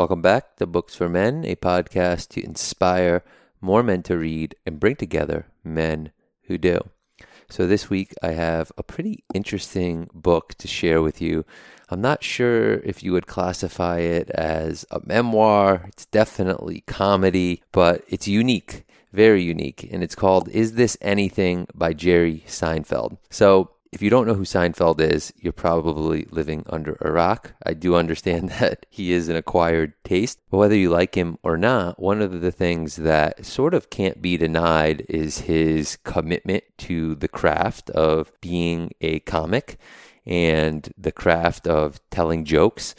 Welcome back to Books for Men, a podcast to inspire more men to read and bring together men who do. So, this week I have a pretty interesting book to share with you. I'm not sure if you would classify it as a memoir, it's definitely comedy, but it's unique, very unique, and it's called Is This Anything by Jerry Seinfeld. So, if you don't know who Seinfeld is, you're probably living under a rock. I do understand that he is an acquired taste, but whether you like him or not, one of the things that sort of can't be denied is his commitment to the craft of being a comic and the craft of telling jokes.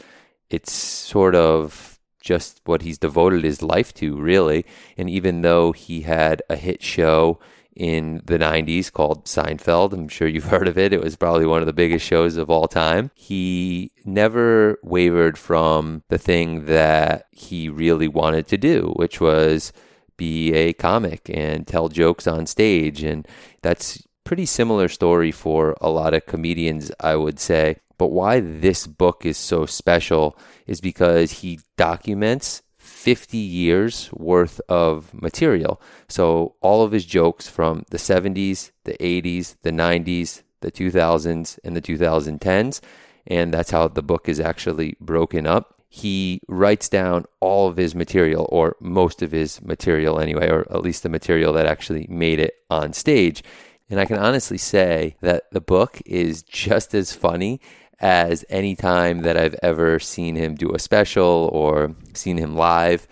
It's sort of just what he's devoted his life to, really. And even though he had a hit show, in the 90s called Seinfeld. I'm sure you've heard of it. It was probably one of the biggest shows of all time. He never wavered from the thing that he really wanted to do, which was be a comic and tell jokes on stage. And that's pretty similar story for a lot of comedians, I would say. But why this book is so special is because he documents 50 years worth of material. So all of his jokes from the 70s, the 80s, the 90s, the 2000s, and the 2010s. And that's how the book is actually broken up. He writes down all of his material, or most of his material anyway, or at least the material that actually made it on stage. And I can honestly say that the book is just as funny as any time that I've ever seen him do a special or seen him live.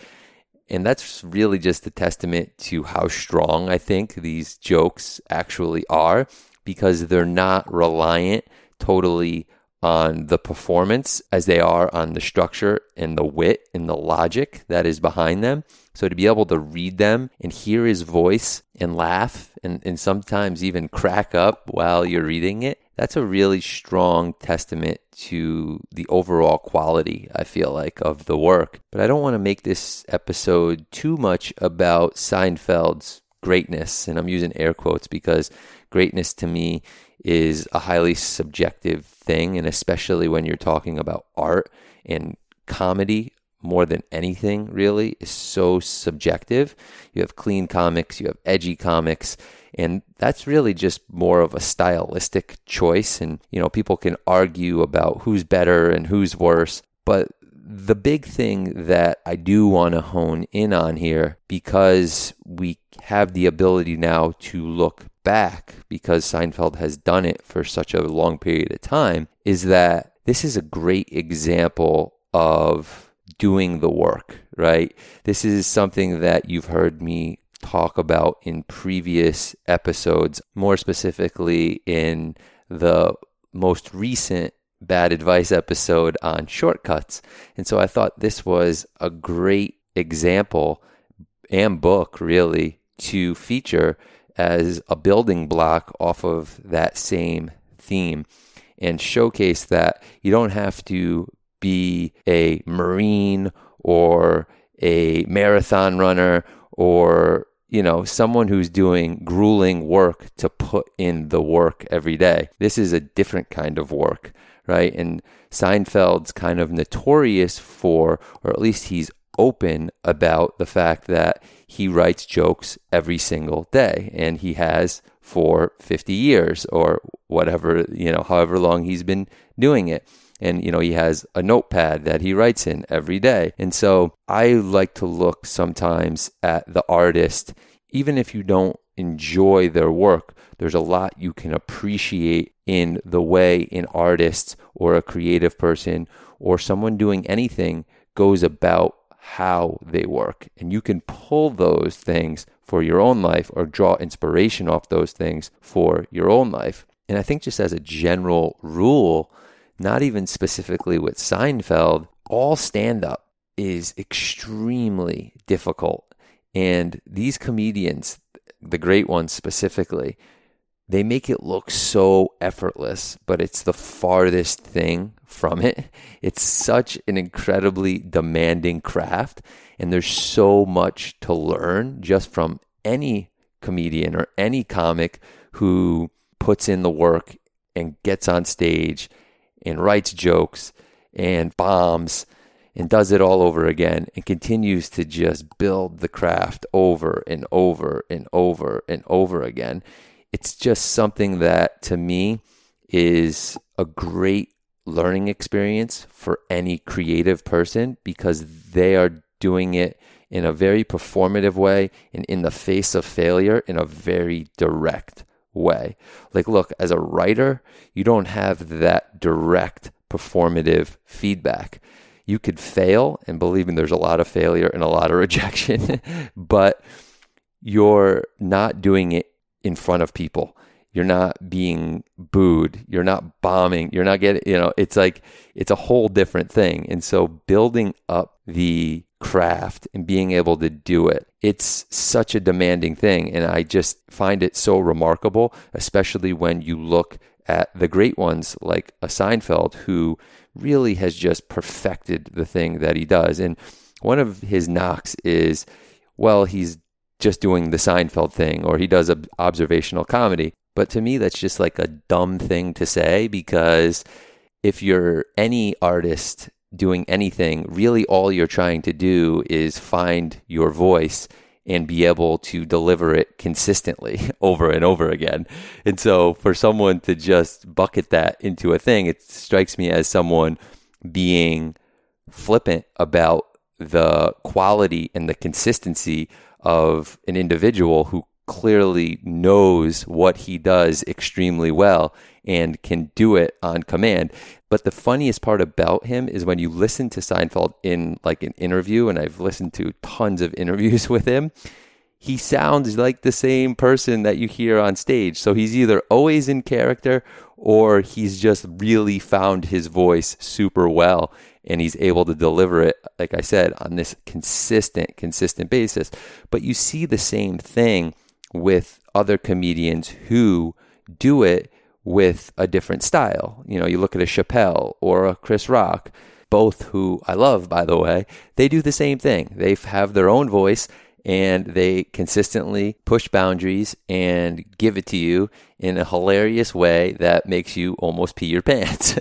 And that's really just a testament to how strong I think these jokes actually are because they're not reliant totally on the performance as they are on the structure and the wit and the logic that is behind them. So to be able to read them and hear his voice and laugh and, and sometimes even crack up while you're reading it, that's a really strong testament to the overall quality, I feel like, of the work. But I don't want to make this episode too much about Seinfeld's greatness. And I'm using air quotes because greatness to me is a highly subjective thing. And especially when you're talking about art and comedy, more than anything, really, is so subjective. You have clean comics, you have edgy comics, and that's really just more of a stylistic choice. And, you know, people can argue about who's better and who's worse. But the big thing that I do want to hone in on here, because we have the ability now to look back, because Seinfeld has done it for such a long period of time, is that this is a great example of doing the work, right? This is something that you've heard me talk about in previous episodes, more specifically in the most recent bad advice episode on shortcuts. And so I thought this was a great example and book, really, to feature as a building block off of that same theme and showcase that you don't have to be a Marine or a marathon runner or you know, someone who's doing grueling work to put in the work every day. This is a different kind of work, right? And Seinfeld's kind of notorious for, or at least he's open about the fact that he writes jokes every single day and he has for 50 years or whatever, you know, however long he's been doing it. And you know he has a notepad that he writes in every day. And so i like to look sometimes at the artist. Even if you don't enjoy their work there's a lot you can appreciate in the way an artist or a creative person or someone doing anything goes about how they work and you can pull those things for your own life or draw inspiration off those things for your own life and i think just as a general rule not even specifically with Seinfeld, all stand up is extremely difficult. And these comedians, the great ones specifically, they make it look so effortless, but it's the farthest thing from it. It's such an incredibly demanding craft, and there's so much to learn just from any comedian or any comic who puts in the work and gets on stage and writes jokes and bombs and does it all over again and continues to just build the craft over and over and over and over again. It's just something that to me is a great learning experience for any creative person because they are doing it in a very performative way and in the face of failure in a very direct way. Like, look, as a writer, you don't have that direct performative feedback. You could fail, and believe me, there's a lot of failure and a lot of rejection, but you're not doing it in front of people. You're not being booed. You're not bombing. You're not getting, you know, it's like, it's a whole different thing. And so building up the craft and being able to do it, it's such a demanding thing. And I just find it so remarkable, especially when you look at the great ones like a Seinfeld who really has just perfected the thing that he does. And one of his knocks is, well, he's just doing the Seinfeld thing or he does observational comedy. But to me, that's just like a dumb thing to say because if you're any artist doing anything, really all you're trying to do is find your voice and be able to deliver it consistently over and over again. And so for someone to just bucket that into a thing, it strikes me as someone being flippant about the quality and the consistency of an individual who clearly knows what he does extremely well and can do it on command. But the funniest part about him is when you listen to Seinfeld in like an interview, and I've listened to tons of interviews with him, he sounds like the same person that you hear on stage. So he's either always in character or he's just really found his voice super well and he's able to deliver it, like I said, on this consistent, consistent basis. But you see the same thing with other comedians who do it with a different style. You know, you look at a Chappelle or a Chris Rock, both who I love, by the way, they do the same thing. They have their own voice and they consistently push boundaries and give it to you in a hilarious way that makes you almost pee your pants.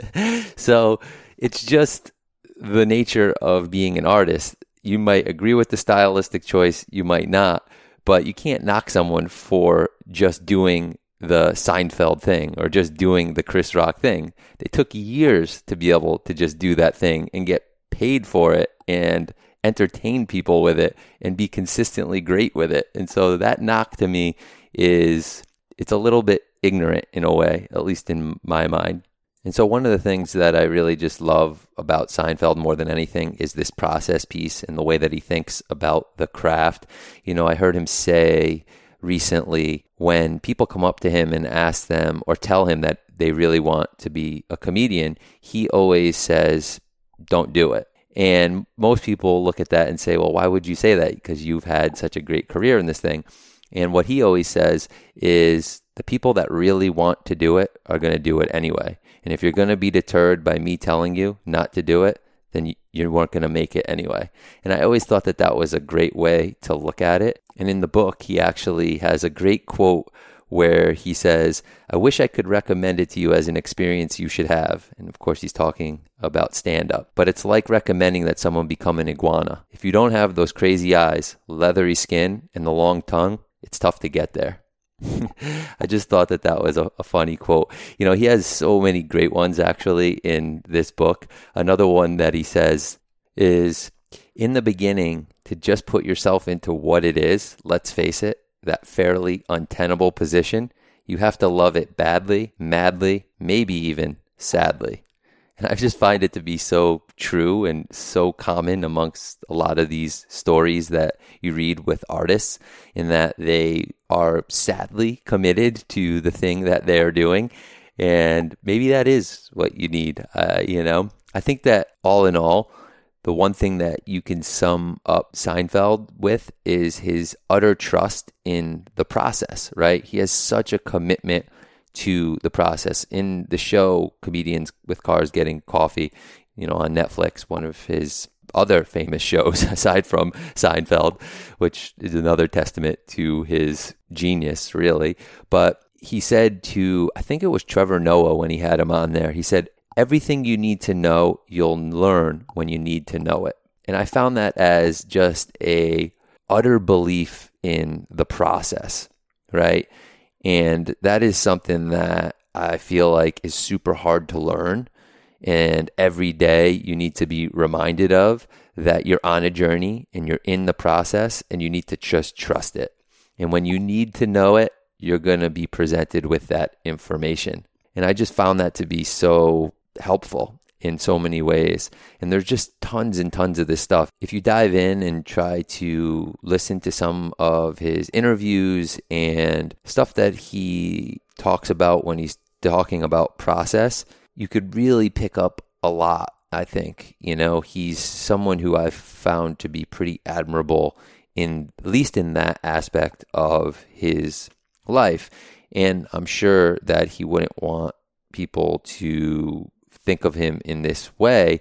so it's just the nature of being an artist. You might agree with the stylistic choice, you might not, but you can't knock someone for just doing the Seinfeld thing or just doing the Chris Rock thing. They took years to be able to just do that thing and get paid for it and entertain people with it and be consistently great with it. And so that knock to me is it's a little bit ignorant in a way, at least in my mind. And so one of the things that I really just love about Seinfeld more than anything is this process piece and the way that he thinks about the craft. You know, I heard him say recently when people come up to him and ask them or tell him that they really want to be a comedian, he always says, don't do it. And most people look at that and say, well, why would you say that? Because you've had such a great career in this thing. And what he always says is the people that really want to do it are going to do it anyway. And if you're going to be deterred by me telling you not to do it, then you weren't going to make it anyway. And I always thought that that was a great way to look at it. And in the book, he actually has a great quote where he says, I wish I could recommend it to you as an experience you should have. And of course, he's talking about stand up, but it's like recommending that someone become an iguana. If you don't have those crazy eyes, leathery skin, and the long tongue, it's tough to get there. I just thought that that was a, a, funny quote. You know, he has so many great ones actually in this book. Another one that he says is in the beginning to just put yourself into what it is, let's face it, that fairly untenable position, you have to love it badly, madly, maybe even sadly. And I just find it to be so true and so common amongst a lot of these stories that you read with artists, in that they are sadly committed to the thing that they're doing. And maybe that is what you need. Uh, you know, I think that all in all, the one thing that you can sum up Seinfeld with is his utter trust in the process, right? He has such a commitment to the process. In the show, Comedians with Cars Getting Coffee, you know, on Netflix, one of his other famous shows aside from Seinfeld, which is another testament to his genius, really. But he said to, I think it was Trevor Noah when he had him on there, he said, everything you need to know, you'll learn when you need to know it. And I found that as just a utter belief in the process, right? And that is something that I feel like is super hard to learn. And every day you need to be reminded of that you're on a journey and you're in the process and you need to just trust it. And when you need to know it, you're going to be presented with that information. And I just found that to be so helpful in so many ways. And there's just tons and tons of this stuff. If you dive in and try to listen to some of his interviews and stuff that he talks about when he's talking about process, you could really pick up a lot. I think, you know, he's someone who I've found to be pretty admirable in at least in that aspect of his life. And I'm sure that he wouldn't want people to think of him in this way,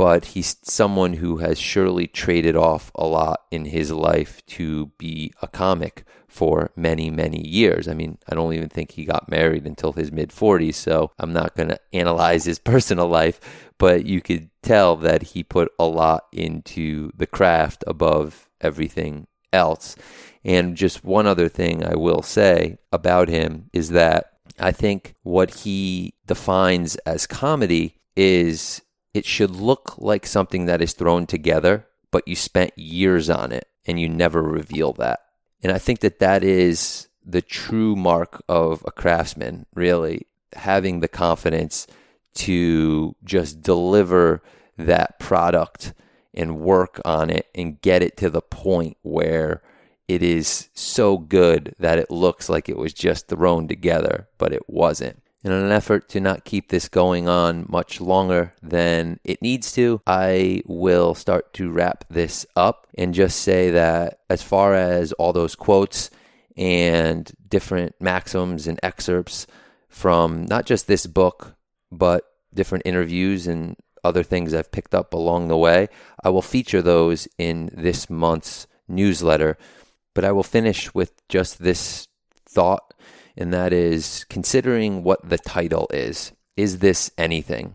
but he's someone who has surely traded off a lot in his life to be a comic for many, many years. I mean, I don't even think he got married until his mid 40s, so I'm not going to analyze his personal life, but you could tell that he put a lot into the craft above everything else. And just one other thing I will say about him is that I think what he defines as comedy is it should look like something that is thrown together, but you spent years on it and you never reveal that. And I think that that is the true mark of a craftsman, really, having the confidence to just deliver that product and work on it and get it to the point where it is so good that it looks like it was just thrown together, but it wasn't. In an effort to not keep this going on much longer than it needs to, I will start to wrap this up and just say that as far as all those quotes and different maxims and excerpts from not just this book, but different interviews and other things I've picked up along the way, I will feature those in this month's newsletter. But I will finish with just this thought, and that is considering what the title is. Is this anything?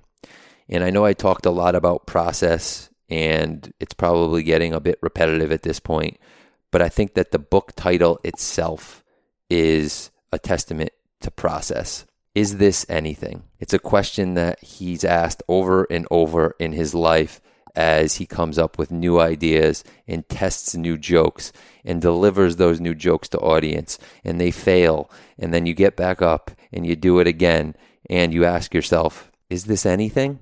And I know I talked a lot about process, and it's probably getting a bit repetitive at this point, but I think that the book title itself is a testament to process. Is this anything? It's a question that he's asked over and over in his life as he comes up with new ideas and tests new jokes and delivers those new jokes to audience and they fail and then you get back up and you do it again and you ask yourself is this anything?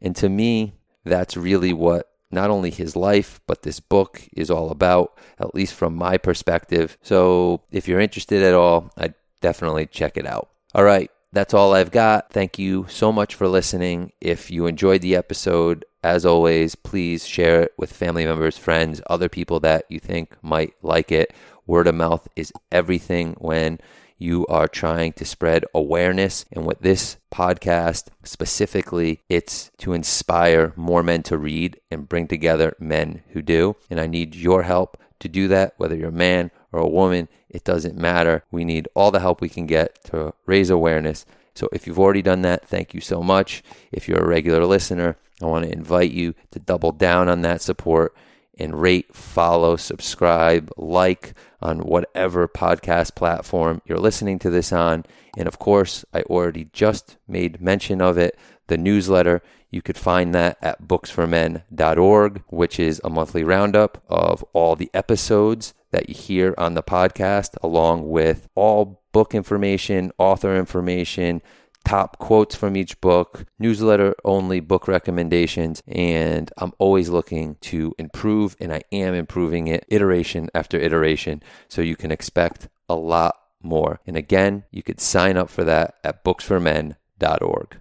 And to me that's really what not only his life but this book is all about at least from my perspective. So if you're interested at all i'd definitely check it out. All right that's all I've got. Thank you so much for listening. If you enjoyed the episode, as always, please share it with family members, friends, other people that you think might like it. Word of mouth is everything when you are trying to spread awareness. And with this podcast specifically, it's to inspire more men to read and bring together men who do. And I need your help to do that, whether you're a man or a woman, it doesn't matter. We need all the help we can get to raise awareness. So if you've already done that, thank you so much. If you're a regular listener, I want to invite you to double down on that support and rate, follow, subscribe, like on whatever podcast platform you're listening to this on. And of course, I already just made mention of it the newsletter. You could find that at booksformen.org, which is a monthly roundup of all the episodes that you hear on the podcast, along with all book information, author information, top quotes from each book, newsletter only book recommendations, and I'm always looking to improve, and I am improving it iteration after iteration. So you can expect a lot more. And again, you could sign up for that at booksformen.org.